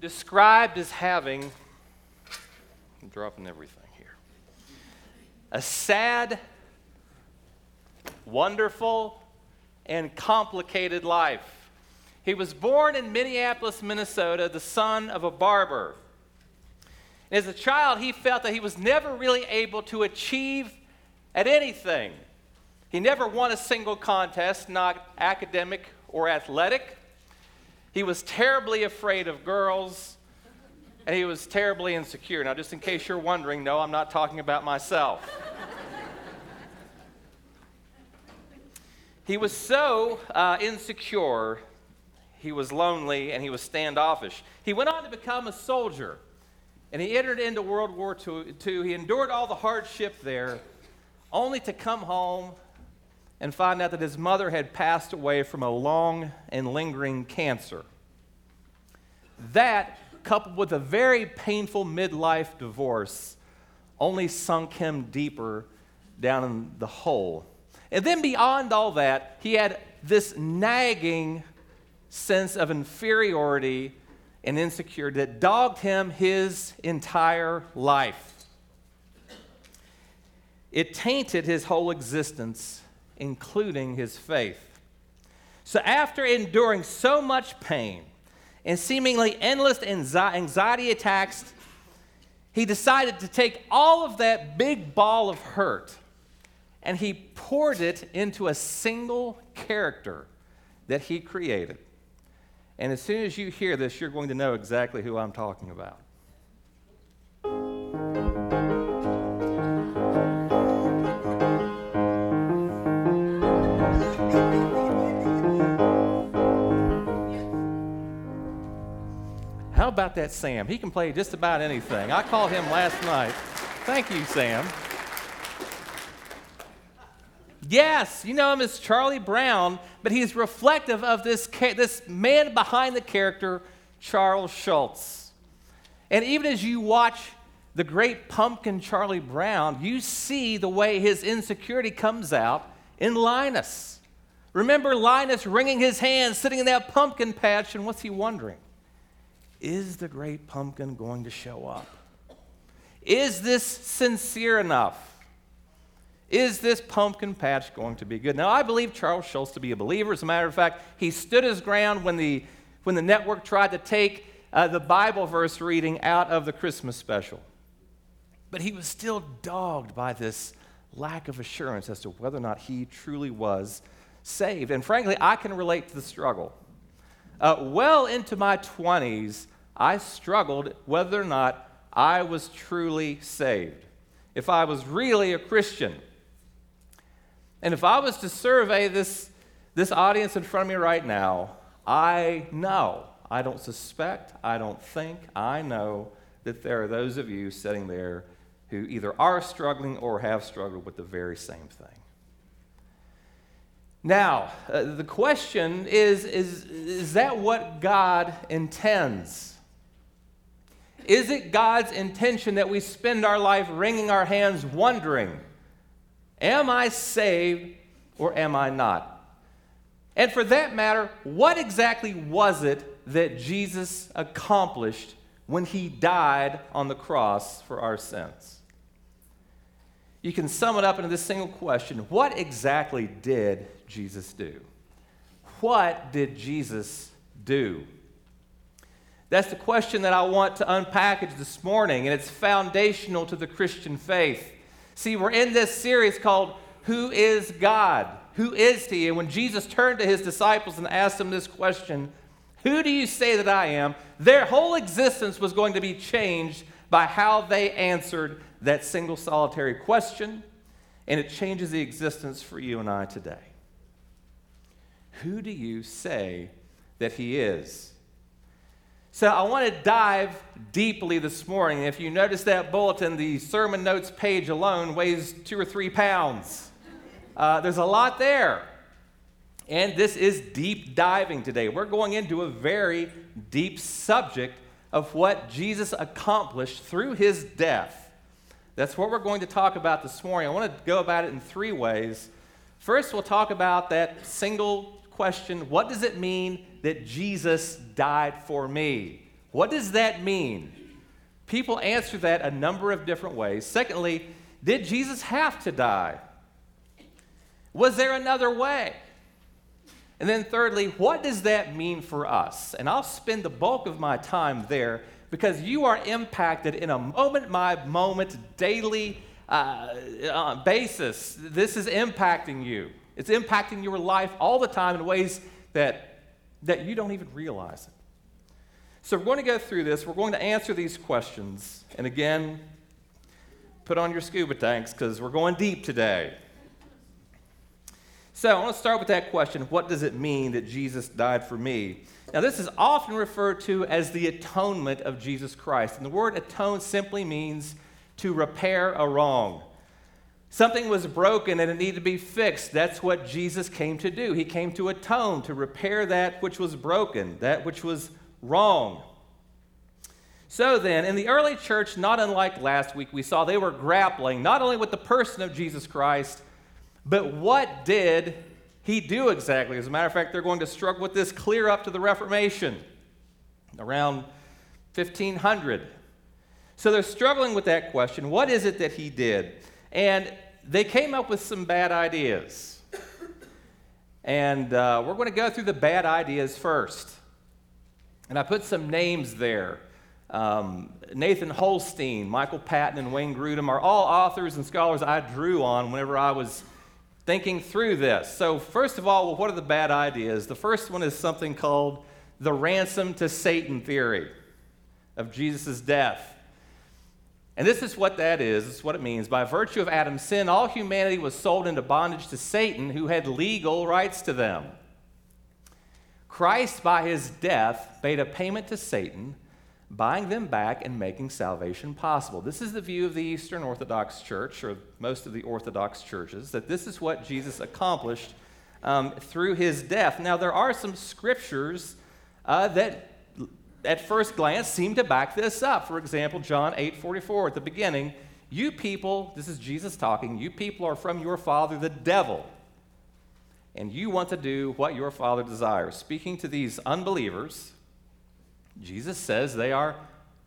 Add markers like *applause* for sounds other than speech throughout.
described as having, I'm dropping everything here, a sad, wonderful, and complicated life. He was born in Minneapolis, Minnesota, the son of a barber. As a child, he felt that he was never really able to achieve at anything. He never won a single contest, not academic or athletic. He was terribly afraid of girls, and he was terribly insecure. Now, just in case you're wondering, no, I'm not talking about myself. he was so uh, insecure, he was lonely, and he was standoffish. He went on to become a soldier, and he entered into World War II. He endured all the hardship there, only to come home and find out that his mother had passed away from a long and lingering cancer. That, coupled with a very painful midlife divorce, only sunk him deeper down in the hole. And then, beyond all that, he had this nagging sense of inferiority and insecurity that dogged him his entire life. It tainted his whole existence including his faith. So, after enduring so much pain and seemingly endless anxiety attacks, he decided to take all of that big ball of hurt and he poured it into a single character that he created. And as soon as you hear this, you're going to know exactly who I'm talking about. How about that Sam? He can play just about anything. I called him last night. Thank you, Sam. Yes, you know him as Charlie Brown, but he's reflective of this, this man behind the character, Charles Schulz. And even as you watch the great pumpkin Charlie Brown, you see the way his insecurity comes out in Linus. Remember Linus wringing his hands, sitting in that pumpkin patch, and what's he wondering? Is the great pumpkin going to show up? Is this sincere enough? Is this pumpkin patch going to be good? Now, I believe Charles Schulz to be a believer. As a matter of fact, he stood his ground when the, when the network tried to take uh, the Bible verse reading out of the Christmas special. But he was still dogged by this lack of assurance as to whether or not he truly was saved. And frankly, I can relate to the struggle. Uh, well into my 20s, I struggled whether or not I was truly saved, if I was really a Christian. And if I was to survey this, this audience in front of me right now, I know, I don't suspect, I don't think, I know that there are those of you sitting there who either are struggling or have struggled with the very same thing. Now, uh, the question is, is is that what God intends? Is it God's intention that we spend our life wringing our hands wondering, am I saved or am I not? And for that matter, what exactly was it that Jesus accomplished when he died on the cross for our sins? You can sum it up into this single question What exactly did Jesus do? What did Jesus do? That's the question that I want to unpackage this morning, and it's foundational to the Christian faith. See, we're in this series called Who is God? Who is He? And when Jesus turned to His disciples and asked them this question, Who do you say that I am? Their whole existence was going to be changed by how they answered that single solitary question, and it changes the existence for you and I today. Who do you say that he is? So I want to dive deeply this morning. If you notice that bulletin, the sermon notes page alone weighs two or three pounds. Uh, there's a lot there. And this is deep diving today. We're going into a very deep subject of what Jesus accomplished through his death. That's what we're going to talk about this morning. I want to go about it in three ways. First, we'll talk about that single question what does it mean that Jesus died for me? What does that mean? People answer that a number of different ways. Secondly, did Jesus have to die? Was there another way? And then, thirdly, what does that mean for us? And I'll spend the bulk of my time there because you are impacted in a moment by moment, daily uh, uh, basis. This is impacting you. It's impacting your life all the time in ways that, that you don't even realize it. So, we're going to go through this. We're going to answer these questions. And again, put on your scuba tanks because we're going deep today. So I want to start with that question what does it mean that Jesus died for me? Now, this is often referred to as the atonement of Jesus Christ. And the word atone simply means to repair a wrong. Something was broken and it needed to be fixed. That's what Jesus came to do. He came to atone, to repair that which was broken, that which was wrong. So then, in the early church, not unlike last week, we saw they were grappling not only with the person of Jesus Christ, but what did he do exactly? As a matter of fact, they're going to struggle with this clear up to the Reformation around 1500. So they're struggling with that question what is it that he did? And they came up with some bad ideas. And uh, we're going to go through the bad ideas first. And I put some names there. Um, Nathan Holsteen, Michael Patton, and Wayne Grudem are all authors and scholars I drew on whenever I was thinking through this. So, first of all, what are the bad ideas? The first one is something called the ransom to Satan theory of Jesus' death. And this is what that is. This is what it means. By virtue of Adam's sin, all humanity was sold into bondage to Satan, who had legal rights to them. Christ, by his death, made a payment to Satan buying them back and making salvation possible. This is the view of the Eastern Orthodox Church, or most of the Orthodox churches, that this is what Jesus accomplished um, through his death. Now, there are some scriptures uh, that at first glance seem to back this up. For example, John 8 44 at the beginning, you people, this is Jesus talking, you people are from your father, the devil, and you want to do what your father desires. Speaking to these unbelievers, Jesus says they are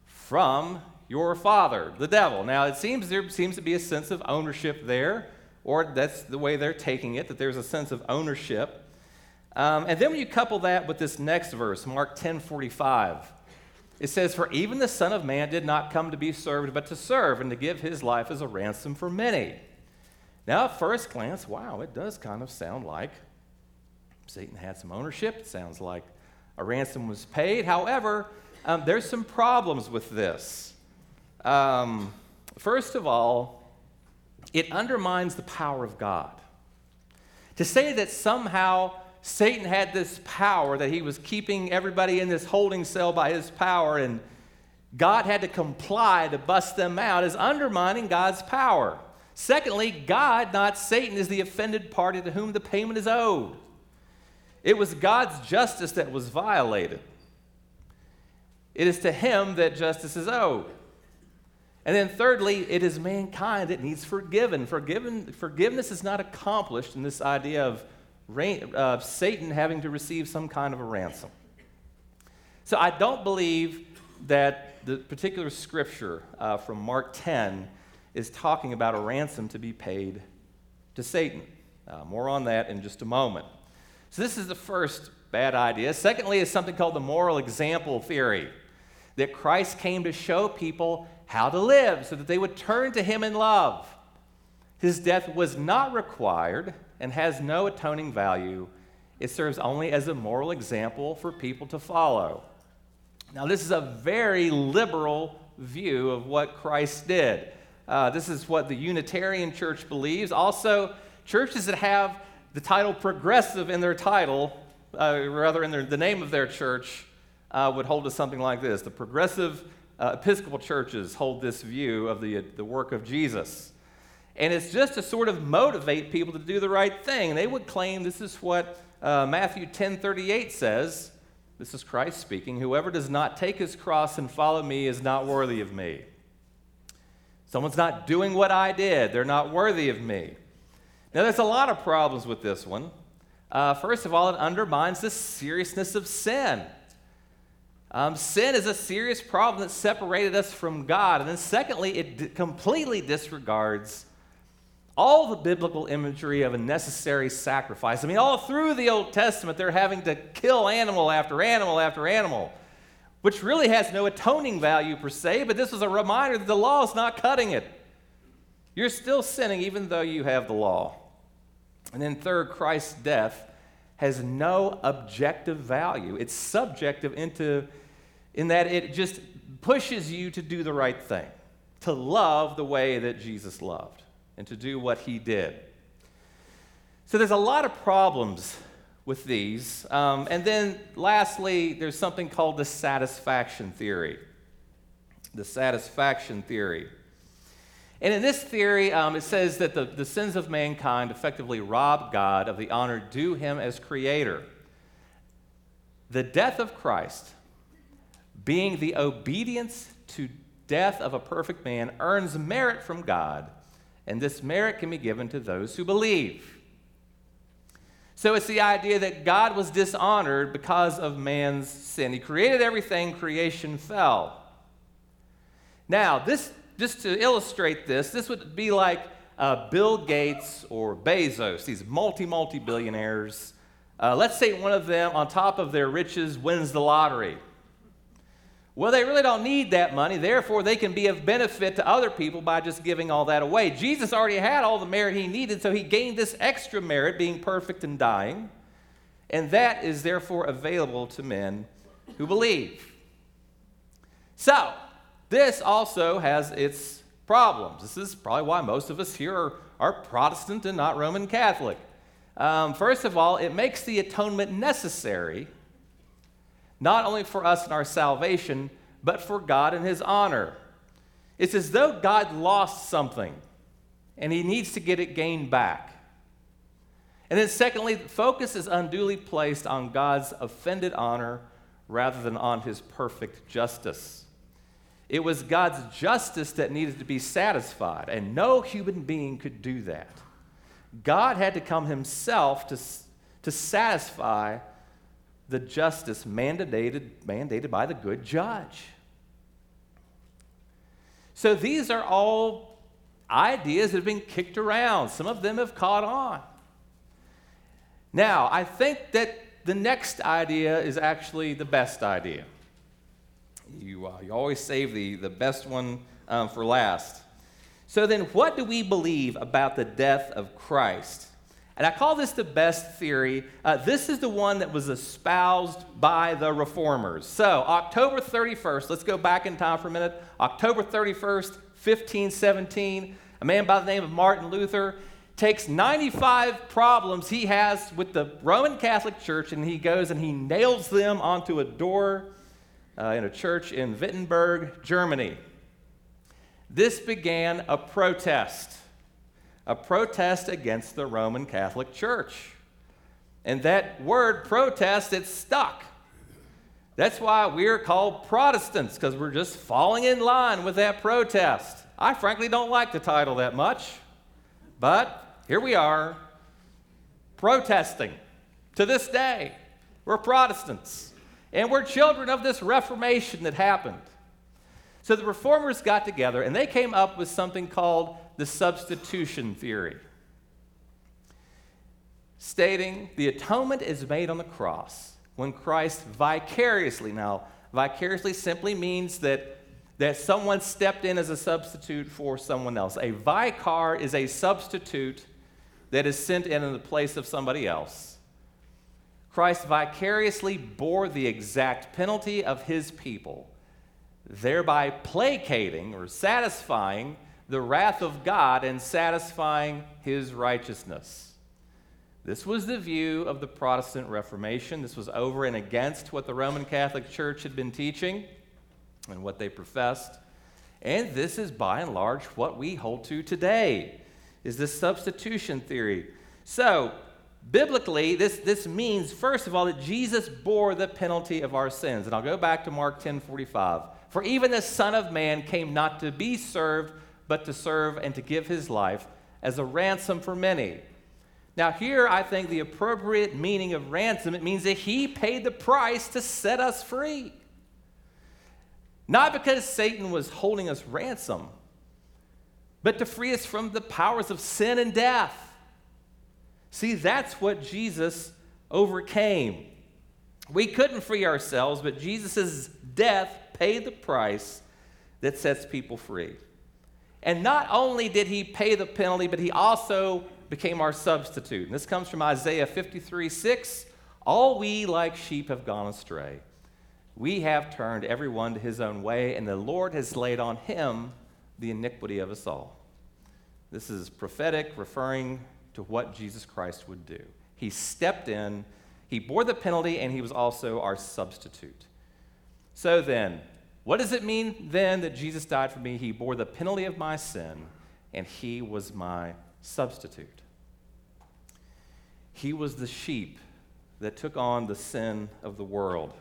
from your father, the devil. Now, it seems there seems to be a sense of ownership there, or that's the way they're taking it, that there's a sense of ownership. Um, and then when you couple that with this next verse, Mark 10 45, it says, For even the Son of Man did not come to be served, but to serve, and to give his life as a ransom for many. Now, at first glance, wow, it does kind of sound like Satan had some ownership. It sounds like a ransom was paid. However, um, there's some problems with this. Um, first of all, it undermines the power of God. To say that somehow Satan had this power, that he was keeping everybody in this holding cell by his power, and God had to comply to bust them out, is undermining God's power. Secondly, God, not Satan, is the offended party to whom the payment is owed. It was God's justice that was violated. It is to him that justice is owed. And then, thirdly, it is mankind that needs forgiven. Forgiven forgiveness is not accomplished in this idea of uh, Satan having to receive some kind of a ransom. So, I don't believe that the particular scripture uh, from Mark 10 is talking about a ransom to be paid to Satan. Uh, more on that in just a moment. So, this is the first bad idea. Secondly, is something called the moral example theory that Christ came to show people how to live so that they would turn to Him in love. His death was not required and has no atoning value. It serves only as a moral example for people to follow. Now, this is a very liberal view of what Christ did. Uh, this is what the Unitarian Church believes. Also, churches that have the title progressive in their title, uh, rather in their, the name of their church, uh, would hold to something like this. The progressive uh, Episcopal churches hold this view of the, the work of Jesus. And it's just to sort of motivate people to do the right thing. They would claim this is what uh, Matthew 10:38 says. This is Christ speaking. Whoever does not take his cross and follow me is not worthy of me. Someone's not doing what I did. They're not worthy of me. Now, there's a lot of problems with this one. Uh, first of all, it undermines the seriousness of sin. Um, sin is a serious problem that separated us from God. And then, secondly, it d- completely disregards all the biblical imagery of a necessary sacrifice. I mean, all through the Old Testament, they're having to kill animal after animal after animal, which really has no atoning value per se, but this was a reminder that the law is not cutting it. You're still sinning even though you have the law. And then, third, Christ's death has no objective value. It's subjective into, in that it just pushes you to do the right thing, to love the way that Jesus loved, and to do what he did. So there's a lot of problems with these. Um, and then lastly, there's something called the satisfaction theory. The satisfaction theory. And in this theory, um, it says that the, the sins of mankind effectively rob God of the honor due him as creator. The death of Christ, being the obedience to death of a perfect man, earns merit from God, and this merit can be given to those who believe. So it's the idea that God was dishonored because of man's sin. He created everything, creation fell. Now, this just to illustrate this, this would be like uh, Bill Gates or Bezos, these multi, multi billionaires. Uh, let's say one of them, on top of their riches, wins the lottery. Well, they really don't need that money, therefore, they can be of benefit to other people by just giving all that away. Jesus already had all the merit he needed, so he gained this extra merit, being perfect and dying, and that is therefore available to men who believe. So, this also has its problems. This is probably why most of us here are, are Protestant and not Roman Catholic. Um, first of all, it makes the atonement necessary, not only for us and our salvation, but for God and His honor. It's as though God lost something and He needs to get it gained back. And then, secondly, focus is unduly placed on God's offended honor rather than on His perfect justice. It was God's justice that needed to be satisfied, and no human being could do that. God had to come himself to, to satisfy the justice mandated, mandated by the good judge. So these are all ideas that have been kicked around. Some of them have caught on. Now, I think that the next idea is actually the best idea. You, uh, you always save the, the best one um, for last. So, then, what do we believe about the death of Christ? And I call this the best theory. Uh, this is the one that was espoused by the reformers. So, October 31st, let's go back in time for a minute. October 31st, 1517, a man by the name of Martin Luther takes 95 problems he has with the Roman Catholic Church and he goes and he nails them onto a door uh, in a church in Wittenberg, Germany. This began a protest, a protest against the Roman Catholic Church. And that word protest, it stuck. That's why we're called Protestants, because we're just falling in line with that protest. I frankly don't like the title that much, but here we are protesting to this day. We're Protestants. And we're children of this Reformation that happened. So the reformers got together and they came up with something called the substitution theory, stating the atonement is made on the cross when Christ vicariously, now, vicariously simply means that, that someone stepped in as a substitute for someone else. A vicar is a substitute that is sent in in the place of somebody else. Christ vicariously bore the exact penalty of his people, thereby placating or satisfying the wrath of God and satisfying his righteousness. This was the view of the Protestant Reformation. This was over and against what the Roman Catholic Church had been teaching and what they professed. And this is by and large what we hold to today is this substitution theory. So, Biblically, this, this means, first of all, that Jesus bore the penalty of our sins. And I'll go back to Mark 10 45. For even the Son of Man came not to be served, but to serve and to give his life as a ransom for many. Now, here I think the appropriate meaning of ransom, it means that he paid the price to set us free. Not because Satan was holding us ransom, but to free us from the powers of sin and death. See, that's what Jesus overcame. We couldn't free ourselves, but Jesus' death paid the price that sets people free. And not only did he pay the penalty, but he also became our substitute. And this comes from Isaiah 53 6. All we like sheep have gone astray. We have turned everyone to his own way, and the Lord has laid on him the iniquity of us all. This is prophetic, referring to what Jesus Christ would do. He stepped in, he bore the penalty, and he was also our substitute. So then, what does it mean then that Jesus died for me? He bore the penalty of my sin, and he was my substitute. He was the sheep that took on the sin of the world.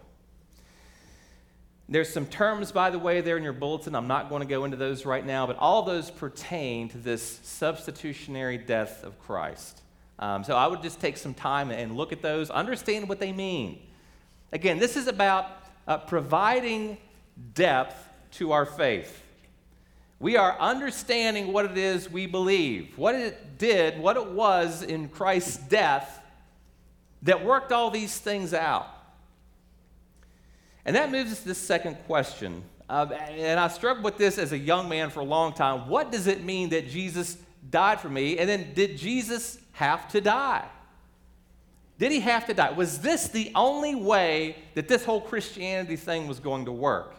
There's some terms, by the way, there in your bulletin. I'm not going to go into those right now, but all those pertain to this substitutionary death of Christ. Um, so I would just take some time and look at those, understand what they mean. Again, this is about uh, providing depth to our faith. We are understanding what it is we believe, what it did, what it was in Christ's death that worked all these things out. And that moves us to the second question. Uh, and I struggled with this as a young man for a long time. What does it mean that Jesus died for me? And then, did Jesus have to die? Did he have to die? Was this the only way that this whole Christianity thing was going to work?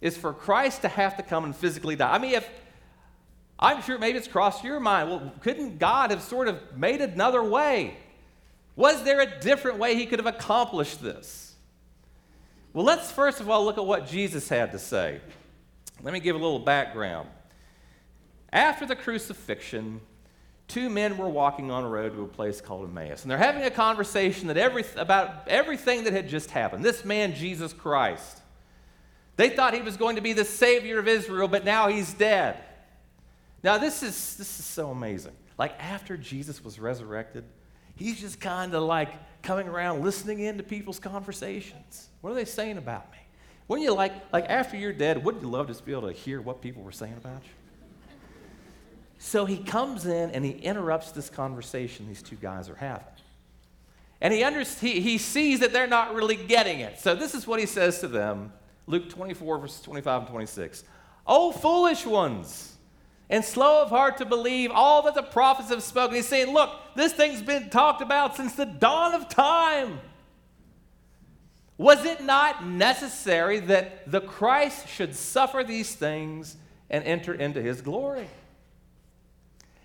Is for Christ to have to come and physically die? I mean, if I'm sure maybe it's crossed your mind, well, couldn't God have sort of made another way? Was there a different way he could have accomplished this? Well, let's first of all look at what Jesus had to say. Let me give a little background. After the crucifixion, two men were walking on a road to a place called Emmaus, and they're having a conversation that every, about everything that had just happened. This man, Jesus Christ, they thought he was going to be the savior of Israel, but now he's dead. Now, this is, this is so amazing. Like, after Jesus was resurrected, He's just kind of like coming around listening into people's conversations. What are they saying about me? Wouldn't you like, like after you're dead, wouldn't you love to be able to hear what people were saying about you? So he comes in and he interrupts this conversation these two guys are having. And he, under, he, he sees that they're not really getting it. So this is what he says to them Luke 24, verses 25 and 26. Oh, foolish ones! And slow of heart to believe all that the prophets have spoken. He's saying, Look, this thing's been talked about since the dawn of time. Was it not necessary that the Christ should suffer these things and enter into his glory?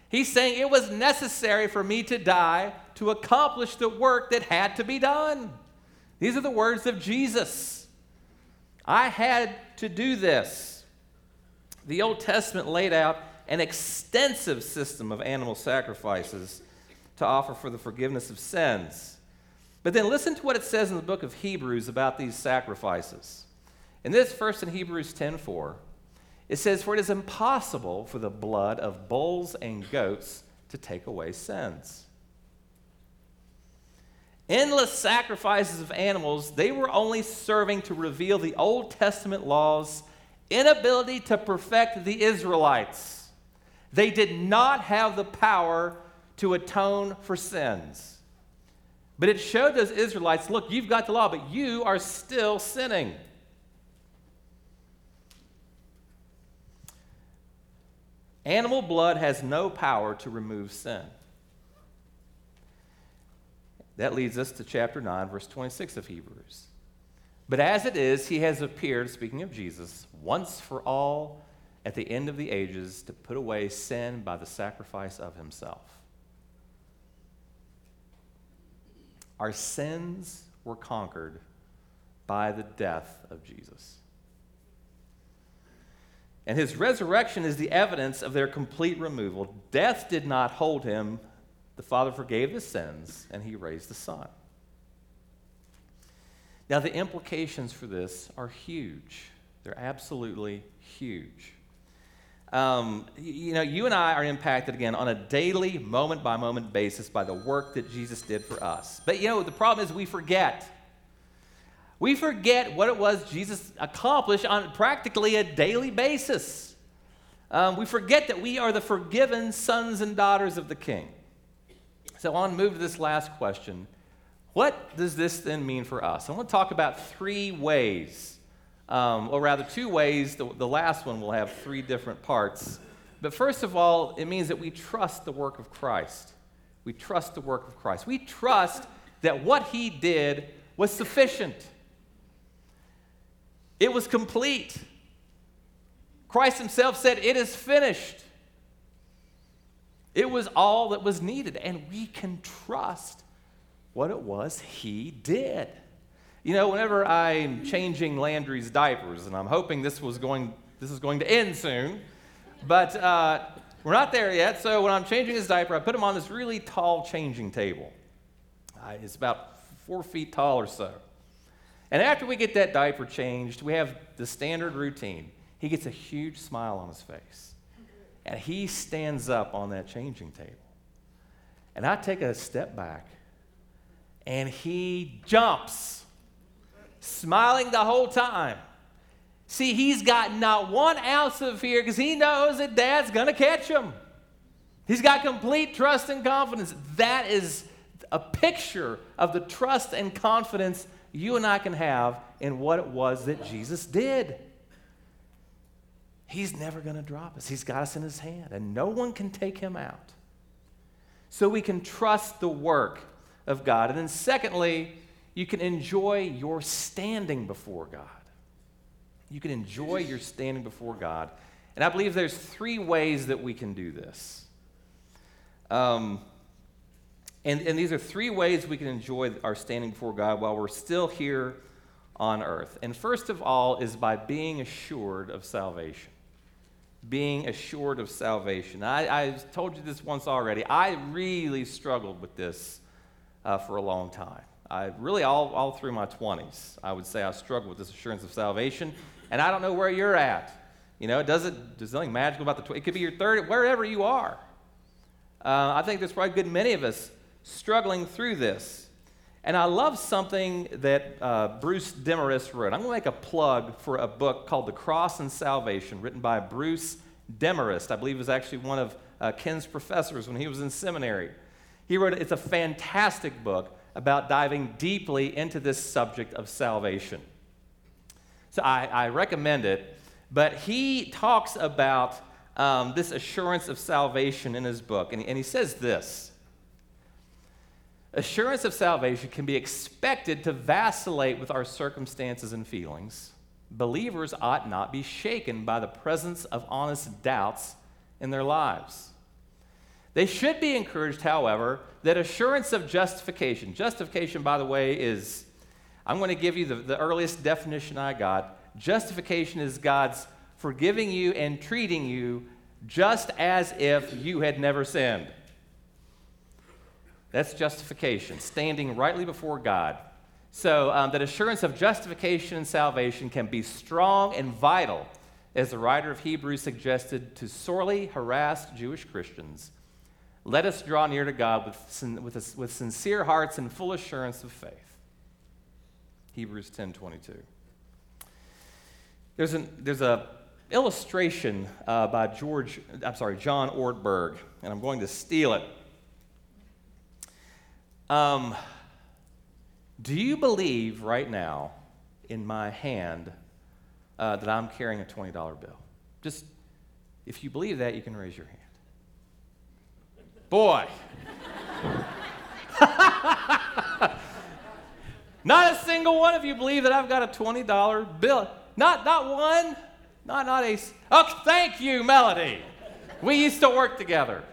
He's saying it was necessary for me to die to accomplish the work that had to be done. These are the words of Jesus. I had to do this. The Old Testament laid out an extensive system of animal sacrifices to offer for the forgiveness of sins. But then listen to what it says in the book of Hebrews about these sacrifices. In this first in Hebrews 10:4, it says, For it is impossible for the blood of bulls and goats to take away sins. Endless sacrifices of animals, they were only serving to reveal the Old Testament law's inability to perfect the Israelites. They did not have the power to atone for sins. But it showed those Israelites look, you've got the law, but you are still sinning. Animal blood has no power to remove sin. That leads us to chapter 9, verse 26 of Hebrews. But as it is, he has appeared, speaking of Jesus, once for all at the end of the ages to put away sin by the sacrifice of himself. Our sins were conquered by the death of Jesus. And his resurrection is the evidence of their complete removal. Death did not hold him. The Father forgave the sins, and he raised the Son. Now, the implications for this are huge. They're absolutely huge. Um, you know, you and I are impacted again on a daily, moment by moment basis by the work that Jesus did for us. But you know, the problem is we forget. We forget what it was Jesus accomplished on practically a daily basis. Um, we forget that we are the forgiven sons and daughters of the King. So I want to move to this last question. What does this then mean for us? I want to talk about three ways, um, or rather, two ways. The, the last one will have three different parts. But first of all, it means that we trust the work of Christ. We trust the work of Christ. We trust that what he did was sufficient, it was complete. Christ himself said, It is finished. It was all that was needed, and we can trust what it was he did. You know, whenever I'm changing Landry's diapers, and I'm hoping this was going, this is going to end soon, but uh, we're not there yet. So when I'm changing his diaper, I put him on this really tall changing table. Uh, it's about four feet tall or so. And after we get that diaper changed, we have the standard routine. He gets a huge smile on his face. And he stands up on that changing table. And I take a step back, and he jumps, smiling the whole time. See, he's got not one ounce of fear because he knows that dad's going to catch him. He's got complete trust and confidence. That is a picture of the trust and confidence you and I can have in what it was that Jesus did. He's never going to drop us. He's got us in his hand, and no one can take him out. So we can trust the work of God. And then, secondly, you can enjoy your standing before God. You can enjoy your standing before God. And I believe there's three ways that we can do this. Um, and, and these are three ways we can enjoy our standing before God while we're still here on earth. And first of all is by being assured of salvation. Being assured of salvation. I, I told you this once already. I really struggled with this uh, for a long time. I really, all, all through my 20s, I would say I struggled with this assurance of salvation. And I don't know where you're at. You know, it doesn't, there's nothing magical about the, it could be your third, wherever you are. Uh, I think there's probably good many of us struggling through this. And I love something that uh, Bruce Demarest wrote. I'm going to make a plug for a book called The Cross and Salvation, written by Bruce Demarest. I believe he was actually one of uh, Ken's professors when he was in seminary. He wrote it. It's a fantastic book about diving deeply into this subject of salvation. So I, I recommend it. But he talks about um, this assurance of salvation in his book. And, and he says this Assurance of salvation can be expected to vacillate with our circumstances and feelings. Believers ought not be shaken by the presence of honest doubts in their lives. They should be encouraged, however, that assurance of justification, justification, by the way, is I'm going to give you the, the earliest definition I got. Justification is God's forgiving you and treating you just as if you had never sinned. That's justification, standing rightly before God. So, um, that assurance of justification and salvation can be strong and vital, as the writer of Hebrews suggested to sorely harassed Jewish Christians. Let us draw near to God with, with, with sincere hearts and full assurance of faith. Hebrews 10 22. There's an there's a illustration uh, by George, I'm sorry, John Ortberg, and I'm going to steal it. Um, do you believe right now in my hand uh, that I'm carrying a $20 bill? Just, if you believe that, you can raise your hand. Boy. Not a single one of you believe that I've got a $20 bill. Not, not one. Not, not a. Oh, thank you, Melody. We used to work together.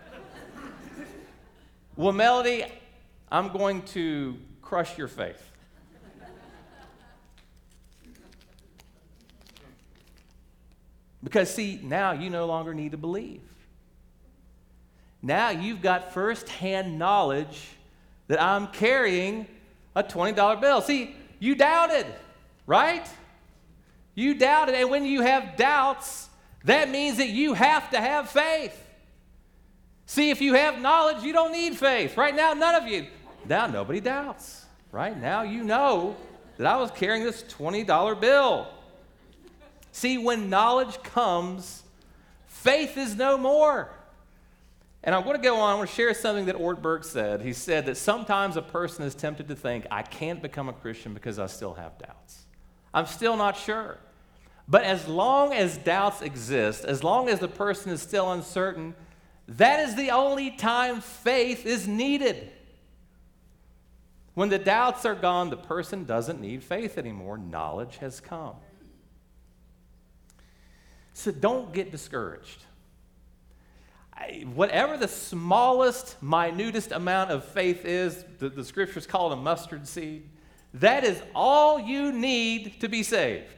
Well, Melody, I'm going to crush your faith. Because, see, now you no longer need to believe. Now you've got firsthand knowledge that I'm carrying a $20 bill. See, you doubted, right? You doubted. And when you have doubts, that means that you have to have faith. See, if you have knowledge, you don't need faith. Right now, none of you. Now, nobody doubts. Right now, you know that I was carrying this $20 bill. See, when knowledge comes, faith is no more. And I'm going to go on, I want to share something that Ortberg said. He said that sometimes a person is tempted to think, I can't become a Christian because I still have doubts. I'm still not sure. But as long as doubts exist, as long as the person is still uncertain, that is the only time faith is needed. When the doubts are gone, the person doesn't need faith anymore. Knowledge has come. So don't get discouraged. Whatever the smallest, minutest amount of faith is, the, the scriptures call it a mustard seed, that is all you need to be saved.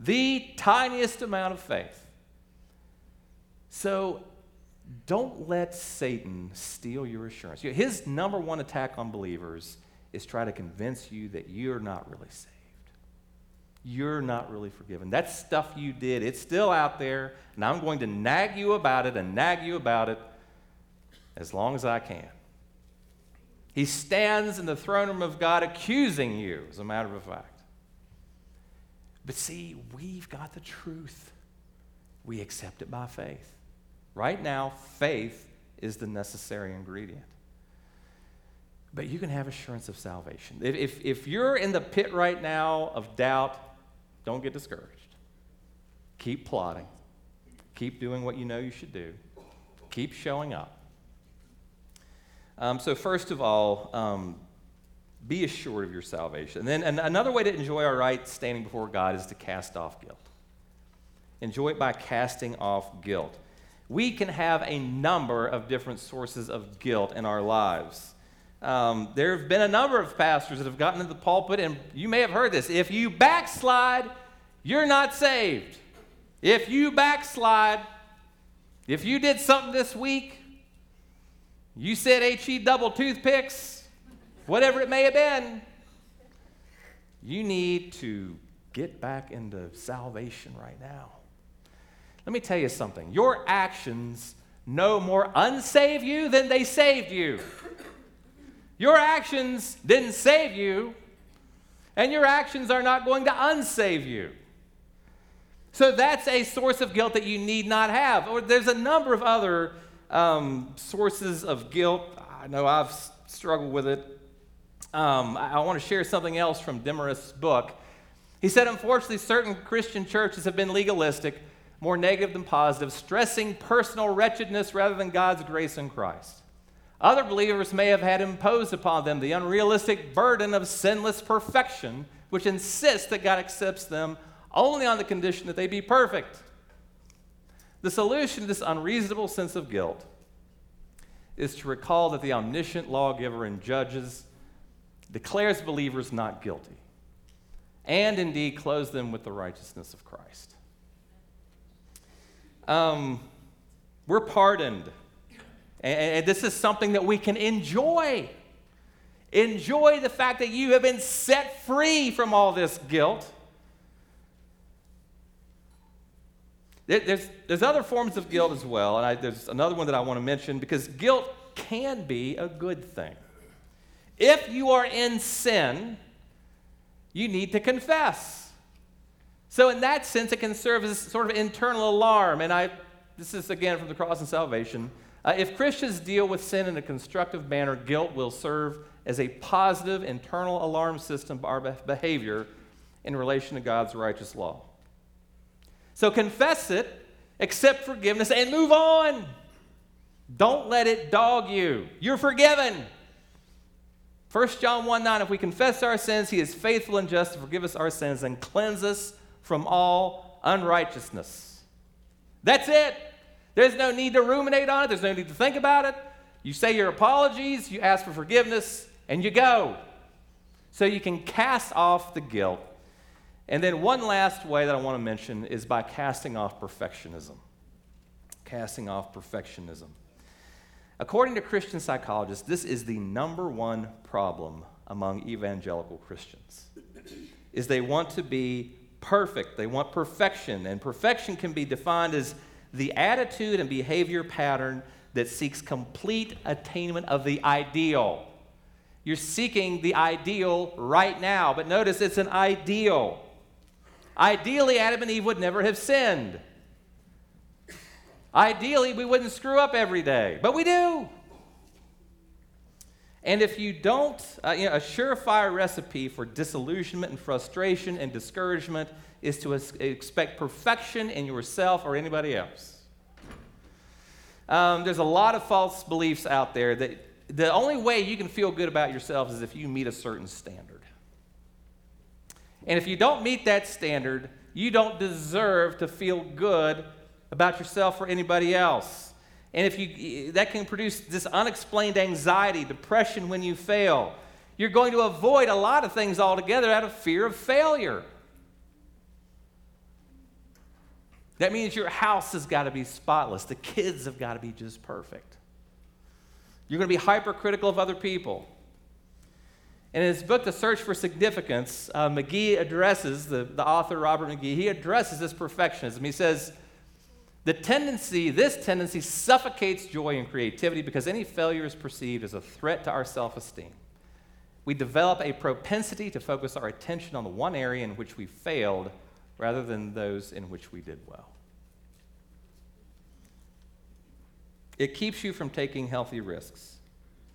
The tiniest amount of faith. So don't let Satan steal your assurance. His number one attack on believers is try to convince you that you're not really saved. You're not really forgiven. That stuff you did, it's still out there, and I'm going to nag you about it and nag you about it as long as I can. He stands in the throne room of God accusing you, as a matter of fact. But see, we've got the truth. We accept it by faith. Right now, faith is the necessary ingredient. But you can have assurance of salvation. If, if, if you're in the pit right now of doubt, don't get discouraged. Keep plotting. Keep doing what you know you should do. Keep showing up. Um, so, first of all, um, be assured of your salvation. And then and another way to enjoy our right standing before God is to cast off guilt. Enjoy it by casting off guilt. We can have a number of different sources of guilt in our lives. Um, there have been a number of pastors that have gotten into the pulpit, and you may have heard this. If you backslide, you're not saved. If you backslide, if you did something this week, you said HE double toothpicks, whatever it may have been, you need to get back into salvation right now. Let me tell you something. Your actions no more unsave you than they saved you. Your actions didn't save you, and your actions are not going to unsave you. So that's a source of guilt that you need not have. Or there's a number of other um, sources of guilt. I know I've struggled with it. Um, I, I want to share something else from Demarest's book. He said, unfortunately, certain Christian churches have been legalistic, more negative than positive, stressing personal wretchedness rather than God's grace in Christ. Other believers may have had imposed upon them the unrealistic burden of sinless perfection, which insists that God accepts them only on the condition that they be perfect. The solution to this unreasonable sense of guilt is to recall that the omniscient lawgiver and judges declares believers not guilty, and indeed clothes them with the righteousness of Christ. Um, we're pardoned and this is something that we can enjoy. Enjoy the fact that you have been set free from all this guilt. There's, there's other forms of guilt as well, and I, there's another one that I want to mention because guilt can be a good thing. If you are in sin, you need to confess. So, in that sense, it can serve as sort of internal alarm. And I, this is again from the cross and salvation. Uh, if Christians deal with sin in a constructive manner, guilt will serve as a positive internal alarm system for our behavior in relation to God's righteous law. So confess it, accept forgiveness, and move on. Don't let it dog you. You're forgiven. 1 John 1 9, if we confess our sins, he is faithful and just to forgive us our sins and cleanse us from all unrighteousness. That's it. There's no need to ruminate on it, there's no need to think about it. You say your apologies, you ask for forgiveness, and you go. So you can cast off the guilt. And then, one last way that I want to mention is by casting off perfectionism. Casting off perfectionism. According to Christian psychologists, this is the number one problem among evangelical Christians. Is they want to be perfect. They want perfection, and perfection can be defined as the attitude and behavior pattern that seeks complete attainment of the ideal. You're seeking the ideal right now. But notice it's an ideal. Ideally, Adam and Eve would never have sinned. Ideally, we wouldn't screw up every day, but we do. And if you don't, uh, you know, a surefire recipe for disillusionment and frustration and discouragement is to expect perfection in yourself or anybody else. Um, there's a lot of false beliefs out there that the only way you can feel good about yourself is if you meet a certain standard. And if you don't meet that standard, you don't deserve to feel good about yourself or anybody else. And if you that can produce this unexplained anxiety, depression when you fail. You're going to avoid a lot of things altogether out of fear of failure. That means your house has got to be spotless. The kids have got to be just perfect. You're going to be hypercritical of other people. In his book, The Search for Significance, uh, McGee addresses, the, the author Robert McGee, he addresses this perfectionism. He says, the tendency, this tendency suffocates joy and creativity because any failure is perceived as a threat to our self esteem. We develop a propensity to focus our attention on the one area in which we failed rather than those in which we did well. It keeps you from taking healthy risks.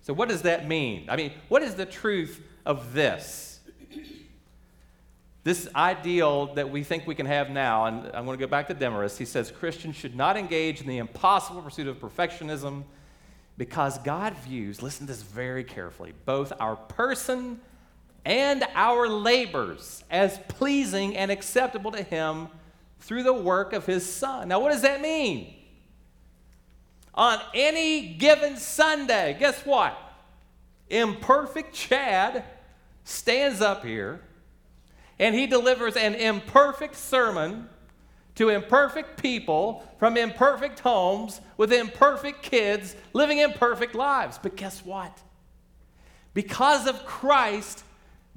So, what does that mean? I mean, what is the truth of this? This ideal that we think we can have now, and I'm going to go back to Demarest. He says Christians should not engage in the impossible pursuit of perfectionism because God views, listen to this very carefully, both our person and our labors as pleasing and acceptable to Him through the work of His Son. Now, what does that mean? On any given Sunday, guess what? Imperfect Chad stands up here and he delivers an imperfect sermon to imperfect people from imperfect homes with imperfect kids living imperfect lives. But guess what? Because of Christ,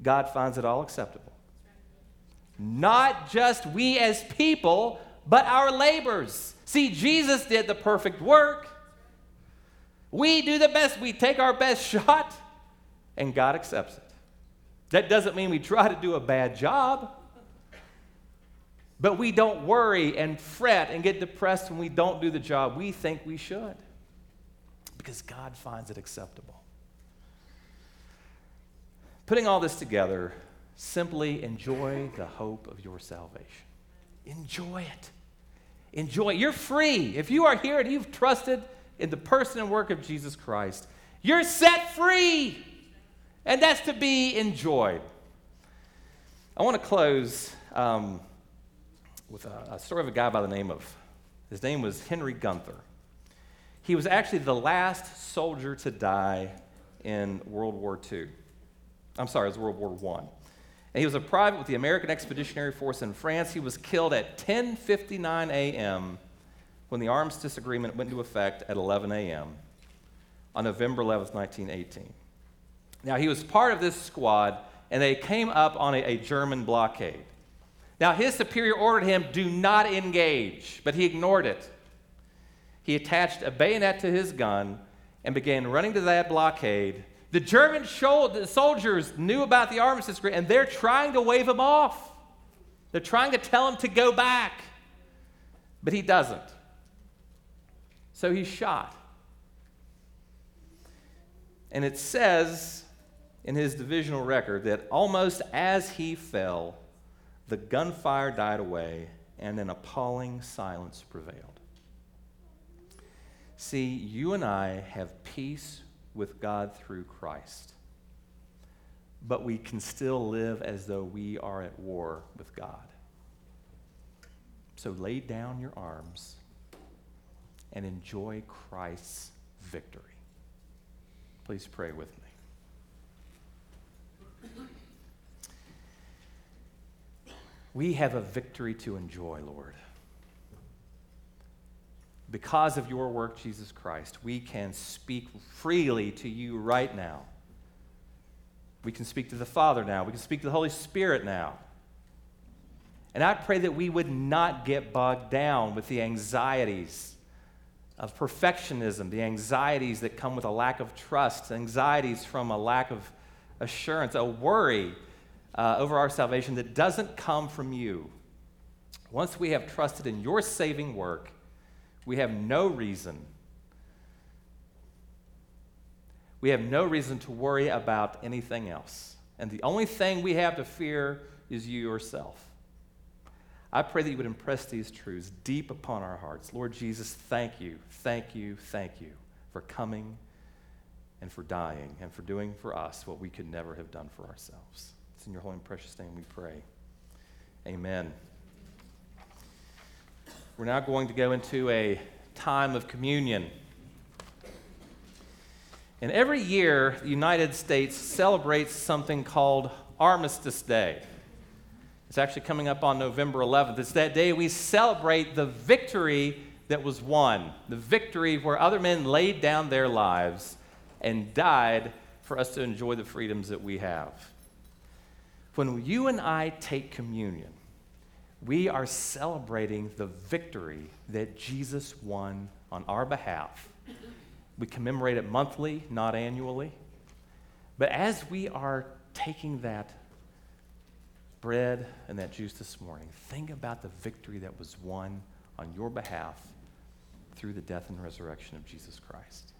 God finds it all acceptable. Not just we as people, but our labors. See, Jesus did the perfect work. We do the best, we take our best *laughs* shot, and God accepts it. That doesn't mean we try to do a bad job. But we don't worry and fret and get depressed when we don't do the job we think we should because God finds it acceptable. Putting all this together, simply enjoy the hope of your salvation. Enjoy it. Enjoy it. You're free. If you are here and you've trusted in the person and work of Jesus Christ, you're set free. And that's to be enjoyed. I want to close um, with a, a story of a guy by the name of, his name was Henry Gunther. He was actually the last soldier to die in World War II. I'm sorry, it was World War I. And he was a private with the American Expeditionary Force in France. He was killed at 10:59 a.m. when the armistice agreement went into effect at 11 a.m. on November 11, 1918. Now, he was part of this squad, and they came up on a, a German blockade. Now, his superior ordered him, do not engage, but he ignored it. He attached a bayonet to his gun and began running to that blockade the German soldiers knew about the armistice agreement, and they're trying to wave him off. They're trying to tell him to go back, but he doesn't. So he's shot. And it says in his divisional record that almost as he fell, the gunfire died away and an appalling silence prevailed. See, you and I have peace with God through Christ. But we can still live as though we are at war with God. So lay down your arms and enjoy Christ's victory. Please pray with me. We have a victory to enjoy, Lord because of your work, Jesus Christ, we can speak freely to you right now. We can speak to the Father now. We can speak to the Holy Spirit now. And I pray that we would not get bogged down with the anxieties of perfectionism, the anxieties that come with a lack of trust, anxieties from a lack of assurance, a worry uh, over our salvation that doesn't come from you. Once we have trusted in your saving work, we have no reason. We have no reason to worry about anything else. And the only thing we have to fear is you yourself. I pray that you would impress these truths deep upon our hearts. Lord Jesus, thank you, thank you, thank you for coming and for dying and for doing for us what we could never have done for ourselves. It's in your holy and precious name we pray. Amen. We're now going to go into a time of communion. And every year, the United States celebrates something called Armistice Day. It's actually coming up on November 11th. It's that day we celebrate the victory that was won, the victory where other men laid down their lives and died for us to enjoy the freedoms that we have. When you and I take communion, we are celebrating the victory that Jesus won on our behalf. We commemorate it monthly, not annually. But as we are taking that bread and that juice this morning, think about the victory that was won on your behalf through the death and resurrection of Jesus Christ.